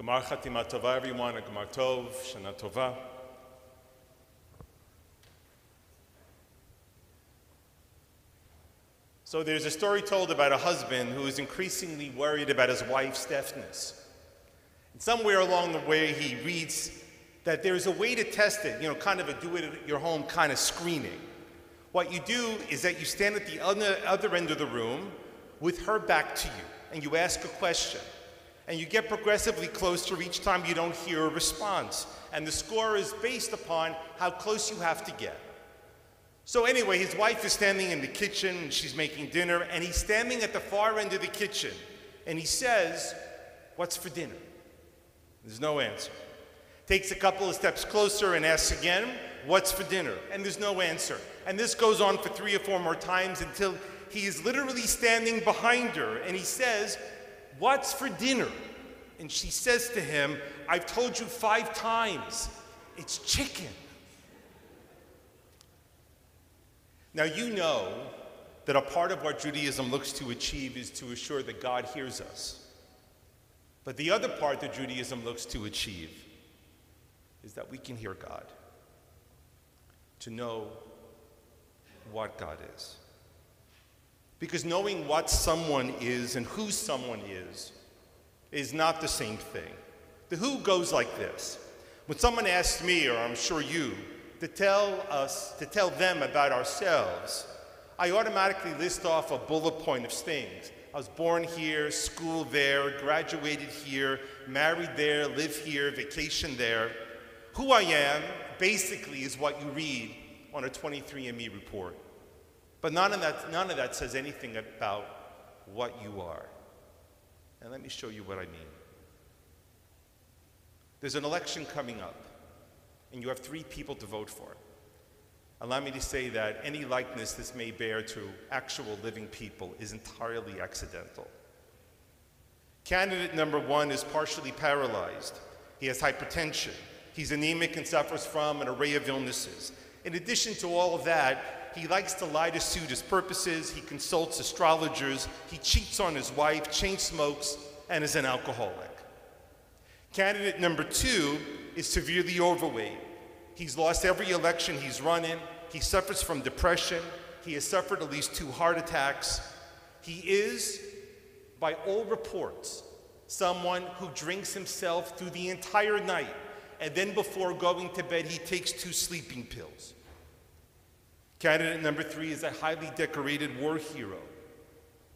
Gemar Chatima Tova, everyone, and Gemar Tov, Shana Tova. So there's a story told about a husband who is increasingly worried about his wife's deafness. And somewhere along the way, he reads that there's a way to test it, you know, kind of a do it at your home kind of screening. What you do is that you stand at the other end of the room with her back to you, and you ask a question. And you get progressively closer each time you don't hear a response. And the score is based upon how close you have to get. So, anyway, his wife is standing in the kitchen and she's making dinner, and he's standing at the far end of the kitchen and he says, What's for dinner? There's no answer. Takes a couple of steps closer and asks again, What's for dinner? And there's no answer. And this goes on for three or four more times until he is literally standing behind her and he says, What's for dinner? And she says to him, I've told you five times, it's chicken. Now, you know that a part of what Judaism looks to achieve is to assure that God hears us. But the other part that Judaism looks to achieve is that we can hear God, to know what God is. Because knowing what someone is and who someone is is not the same thing. The who goes like this. When someone asks me, or I'm sure you, to tell us, to tell them about ourselves, I automatically list off a bullet point of things. I was born here, school there, graduated here, married there, live here, vacation there. Who I am basically is what you read on a 23andMe report. But none of that, none of that says anything about what you are. And let me show you what I mean. There's an election coming up, and you have three people to vote for. Allow me to say that any likeness this may bear to actual living people is entirely accidental. Candidate number one is partially paralyzed. He has hypertension. He's anemic and suffers from an array of illnesses. In addition to all of that, he likes to lie to suit his purposes, he consults astrologers, he cheats on his wife, chain smokes, and is an alcoholic. Candidate number two is severely overweight. He's lost every election he's run in, he suffers from depression, he has suffered at least two heart attacks. He is, by all reports, someone who drinks himself through the entire night, and then before going to bed, he takes two sleeping pills. Candidate number three is a highly decorated war hero.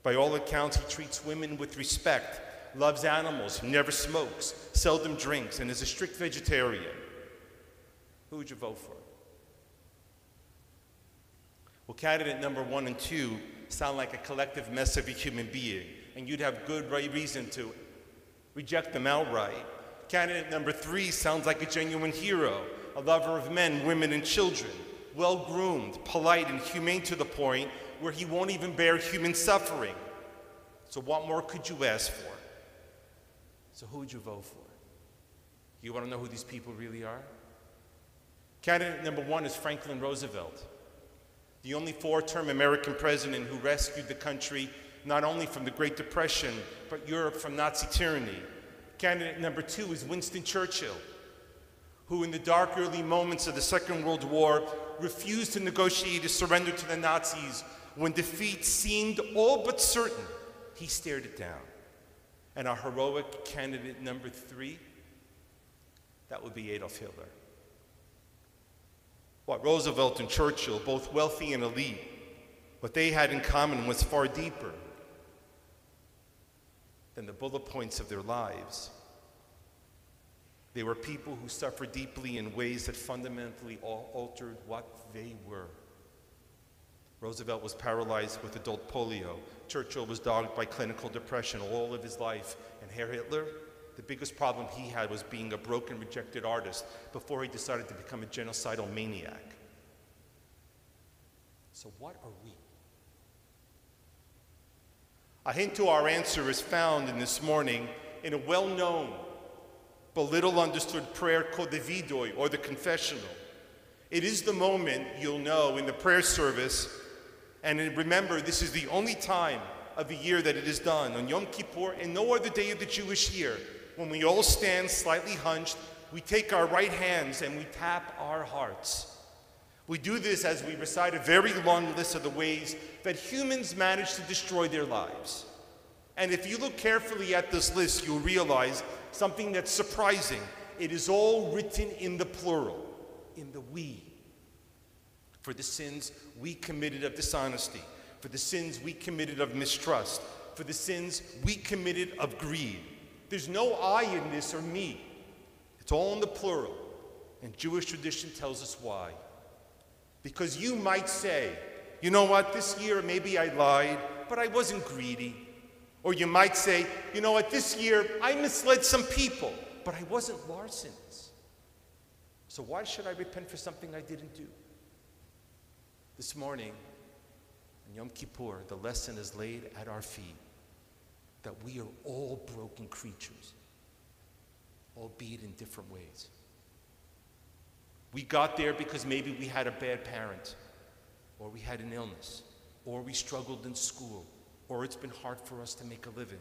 By all accounts, he treats women with respect, loves animals, never smokes, seldom drinks, and is a strict vegetarian. Who would you vote for? Well, candidate number one and two sound like a collective mess of a human being, and you'd have good reason to reject them outright. Candidate number three sounds like a genuine hero, a lover of men, women, and children well groomed, polite, and humane to the point where he won't even bear human suffering. So, what more could you ask for? So, who would you vote for? You want to know who these people really are? Candidate number one is Franklin Roosevelt, the only four term American president who rescued the country not only from the Great Depression, but Europe from Nazi tyranny. Candidate number two is Winston Churchill, who, in the dark early moments of the Second World War, refused to negotiate a surrender to the Nazis when defeat seemed all but certain. He stared it down. And our heroic candidate number three, that would be Adolf Hitler. What Roosevelt and Churchill, both wealthy and elite, what they had in common was far deeper than the bullet points of their lives. They were people who suffered deeply in ways that fundamentally altered what they were. Roosevelt was paralyzed with adult polio. Churchill was dogged by clinical depression all of his life. And Herr Hitler, the biggest problem he had was being a broken, rejected artist before he decided to become a genocidal maniac. So, what are we? A hint to our answer is found in this morning in a well known but little understood prayer called the Vidui or the confessional. It is the moment you'll know in the prayer service, and remember, this is the only time of the year that it is done on Yom Kippur and no other day of the Jewish year. when we all stand slightly hunched, we take our right hands and we tap our hearts. We do this as we recite a very long list of the ways that humans manage to destroy their lives. And if you look carefully at this list, you'll realize something that's surprising. It is all written in the plural, in the we. For the sins we committed of dishonesty, for the sins we committed of mistrust, for the sins we committed of greed. There's no I in this or me. It's all in the plural. And Jewish tradition tells us why. Because you might say, you know what, this year maybe I lied, but I wasn't greedy. Or you might say, you know what, this year I misled some people, but I wasn't larcens. So why should I repent for something I didn't do? This morning, on Yom Kippur, the lesson is laid at our feet that we are all broken creatures, albeit in different ways. We got there because maybe we had a bad parent, or we had an illness, or we struggled in school, or it's been hard for us to make a living.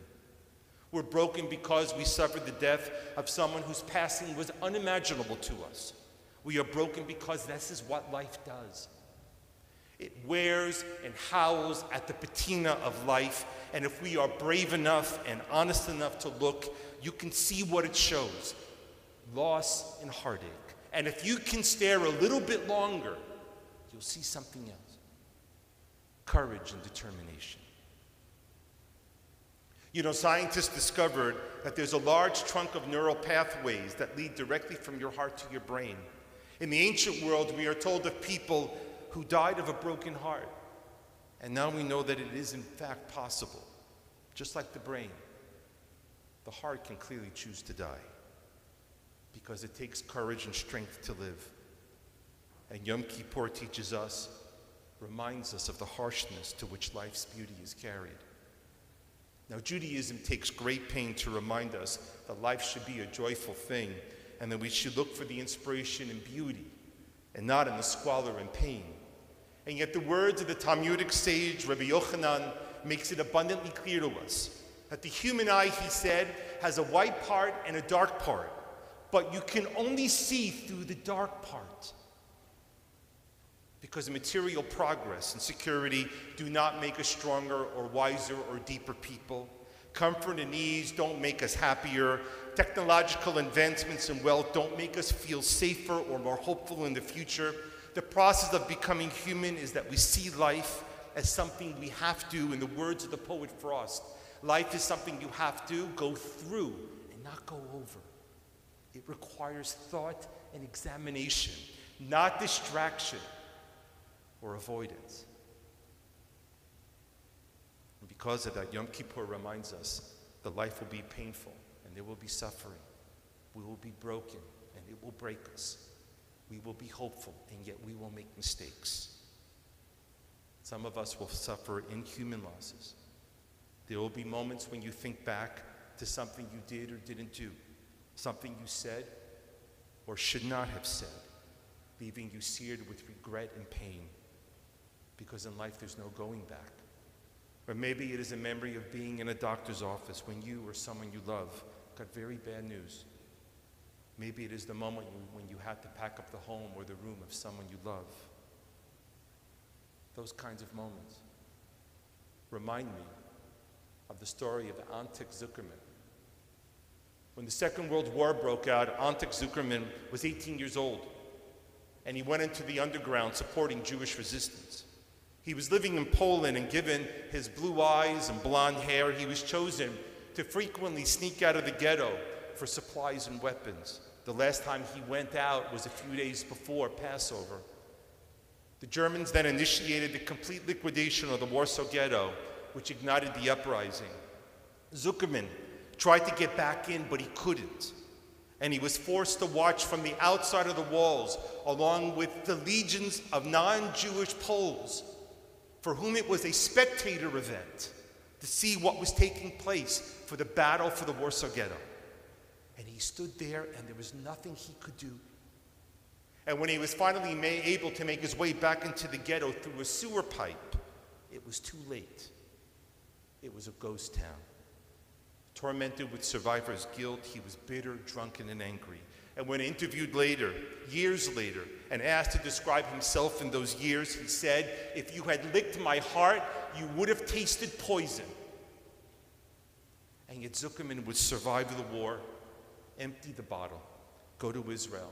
We're broken because we suffered the death of someone whose passing was unimaginable to us. We are broken because this is what life does. It wears and howls at the patina of life, and if we are brave enough and honest enough to look, you can see what it shows loss and heartache. And if you can stare a little bit longer, you'll see something else courage and determination. You know, scientists discovered that there's a large trunk of neural pathways that lead directly from your heart to your brain. In the ancient world, we are told of people who died of a broken heart. And now we know that it is, in fact, possible. Just like the brain, the heart can clearly choose to die because it takes courage and strength to live. And Yom Kippur teaches us, reminds us of the harshness to which life's beauty is carried. Now, Judaism takes great pain to remind us that life should be a joyful thing and that we should look for the inspiration in beauty and not in the squalor and pain. And yet, the words of the Talmudic sage Rabbi Yochanan makes it abundantly clear to us that the human eye, he said, has a white part and a dark part but you can only see through the dark part. Because material progress and security do not make us stronger or wiser or deeper people. Comfort and ease don't make us happier. Technological advancements and wealth don't make us feel safer or more hopeful in the future. The process of becoming human is that we see life as something we have to, in the words of the poet Frost, life is something you have to go through and not go over. It requires thought and examination, not distraction or avoidance. And because of that, Yom Kippur reminds us that life will be painful and there will be suffering. We will be broken and it will break us. We will be hopeful and yet we will make mistakes. Some of us will suffer inhuman losses. There will be moments when you think back to something you did or didn't do something you said or should not have said, leaving you seared with regret and pain. Because in life there's no going back. Or maybe it is a memory of being in a doctor's office when you or someone you love got very bad news. Maybe it is the moment when you had to pack up the home or the room of someone you love. Those kinds of moments remind me of the story of Antek Zuckerman, when the Second World War broke out, Antek Zuckerman was 18 years old, and he went into the underground supporting Jewish resistance. He was living in Poland, and given his blue eyes and blonde hair, he was chosen to frequently sneak out of the ghetto for supplies and weapons. The last time he went out was a few days before Passover. The Germans then initiated the complete liquidation of the Warsaw Ghetto, which ignited the uprising. Zuckerman tried to get back in, but he couldn't. And he was forced to watch from the outside of the walls, along with the legions of non Jewish Poles, for whom it was a spectator event to see what was taking place for the battle for the Warsaw Ghetto. And he stood there, and there was nothing he could do. And when he was finally able to make his way back into the ghetto through a sewer pipe, it was too late. It was a ghost town Tormented with survivor's guilt, he was bitter, drunken, and angry. And when interviewed later, years later, and asked to describe himself in those years, he said, If you had licked my heart, you would have tasted poison. And yet Zuckerman would survive the war, empty the bottle, go to Israel,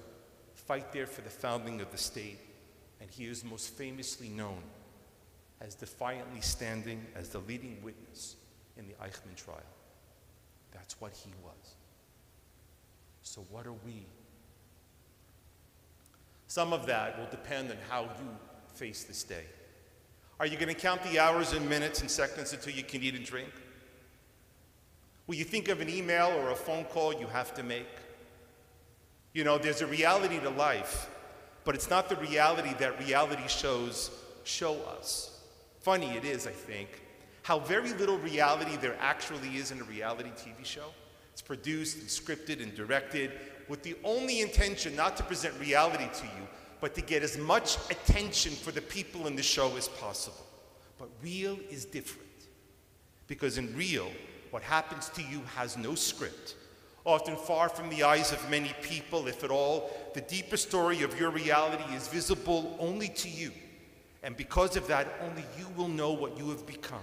fight there for the founding of the state, and he is most famously known as defiantly standing as the leading witness in the Eichmann trial. That's what he was. So, what are we? Some of that will depend on how you face this day. Are you going to count the hours and minutes and seconds until you can eat and drink? Will you think of an email or a phone call you have to make? You know, there's a reality to life, but it's not the reality that reality shows show us. Funny it is, I think, how very little reality there actually is in a reality TV show. It's produced and scripted and directed with the only intention not to present reality to you, but to get as much attention for the people in the show as possible. But real is different. Because in real, what happens to you has no script. Often far from the eyes of many people, if at all, the deeper story of your reality is visible only to you. And because of that, only you will know what you have become.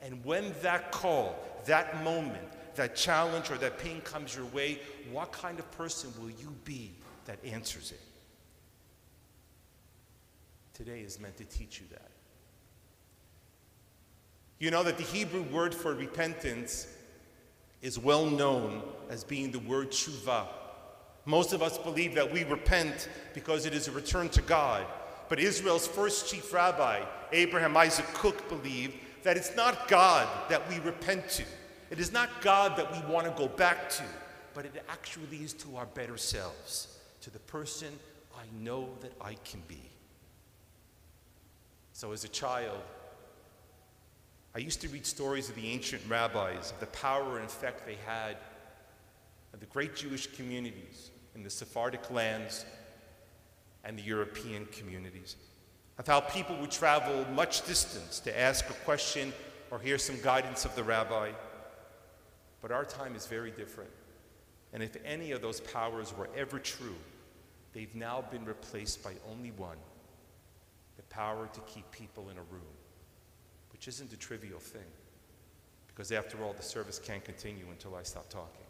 And when that call, that moment, that challenge, or that pain comes your way, what kind of person will you be that answers it? Today is meant to teach you that. You know that the Hebrew word for repentance is well known as being the word tshuva. Most of us believe that we repent because it is a return to God. But Israel's first chief rabbi, Abraham Isaac Kook, believed that it's not God that we repent to. It is not God that we want to go back to, but it actually is to our better selves, to the person I know that I can be. So, as a child, I used to read stories of the ancient rabbis, of the power and effect they had of the great Jewish communities in the Sephardic lands and the European communities, of how people would travel much distance to ask a question or hear some guidance of the rabbi. But our time is very different. And if any of those powers were ever true, they've now been replaced by only one the power to keep people in a room which isn't a trivial thing, because after all, the service can't continue until I stop talking.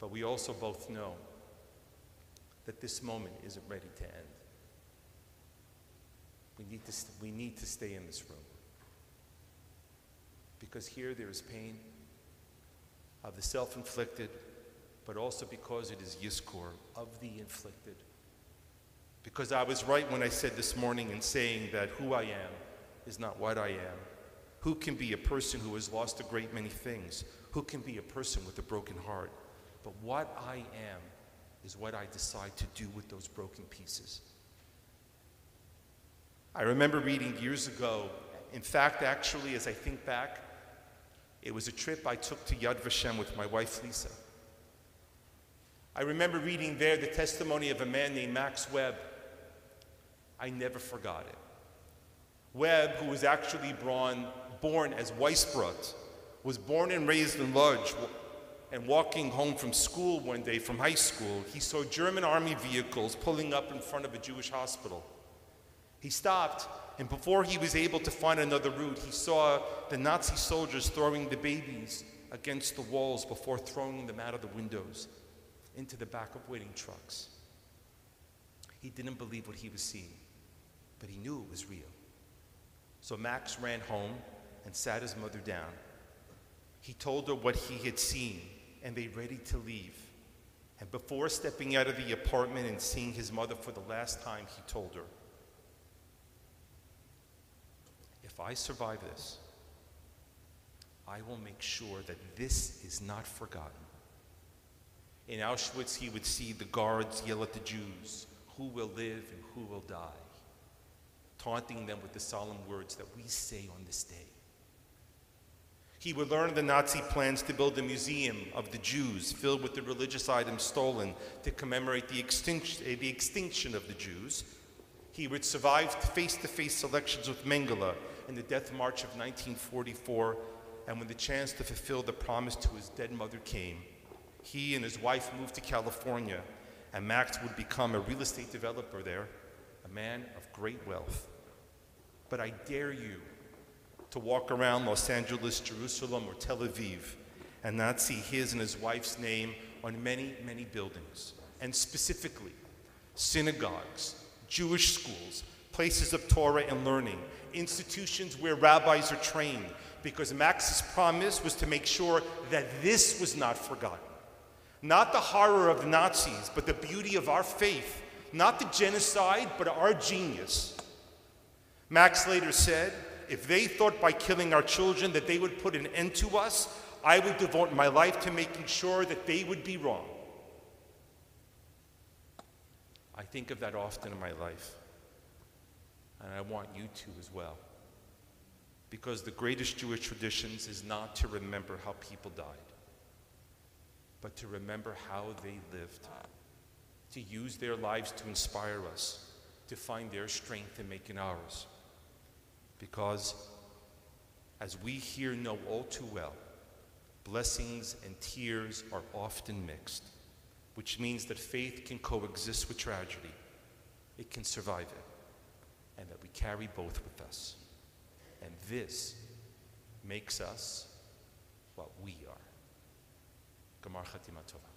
But we also both know that this moment isn't ready to end. We need to, st- we need to stay in this room. Because here there is pain of the self inflicted, but also because it is Yizkor, of the inflicted. Because I was right when I said this morning in saying that who I am is not what I am. Who can be a person who has lost a great many things? Who can be a person with a broken heart? But what I am is what I decide to do with those broken pieces. I remember reading years ago, in fact, actually, as I think back, it was a trip I took to Yad Vashem with my wife Lisa. I remember reading there the testimony of a man named Max Webb. I never forgot it. Webb, who was actually born, born as Weisbrot, was born and raised in Lodz, and walking home from school one day, from high school, he saw German army vehicles pulling up in front of a Jewish hospital. He stopped, and before he was able to find another route, he saw the Nazi soldiers throwing the babies against the walls before throwing them out of the windows into the back of waiting trucks. He didn't believe what he was seeing, but he knew it was real. So Max ran home and sat his mother down. He told her what he had seen, and they ready to leave. And before stepping out of the apartment and seeing his mother for the last time, he told her, If I survive this, I will make sure that this is not forgotten. In Auschwitz, he would see the guards yell at the Jews, Who will live and who will die? taunting them with the solemn words that we say on this day. He would learn the Nazi plans to build a museum of the Jews filled with the religious items stolen to commemorate the extinction, eh, the extinction of the Jews. He would survive face to face elections with Mengele in the death march of 1944 and when the chance to fulfill the promise to his dead mother came, he and his wife moved to California, and Max would become a real estate developer there, a man of great wealth. But I dare you to walk around Los Angeles, Jerusalem, or Tel Aviv and not see his and his wife's name on many, many buildings, and specifically synagogues, Jewish schools, places of Torah and learning, institutions where rabbis are trained, because Max's promise was to make sure that this was not forgotten. Not the horror of the Nazis, but the beauty of our faith. Not the genocide, but our genius. Max later said, if they thought by killing our children that they would put an end to us, I would devote my life to making sure that they would be wrong. I think of that often in my life, and I want you to as well. Because the greatest Jewish traditions is not to remember how people died, but to remember how they lived, to use their lives to inspire us, to find their strength in making ours. Because, as we here know all too well, blessings and tears are often mixed, which means that faith can coexist with tragedy, it can survive it, carry both with us. And this makes us what we are. Gamar Chatima Tova.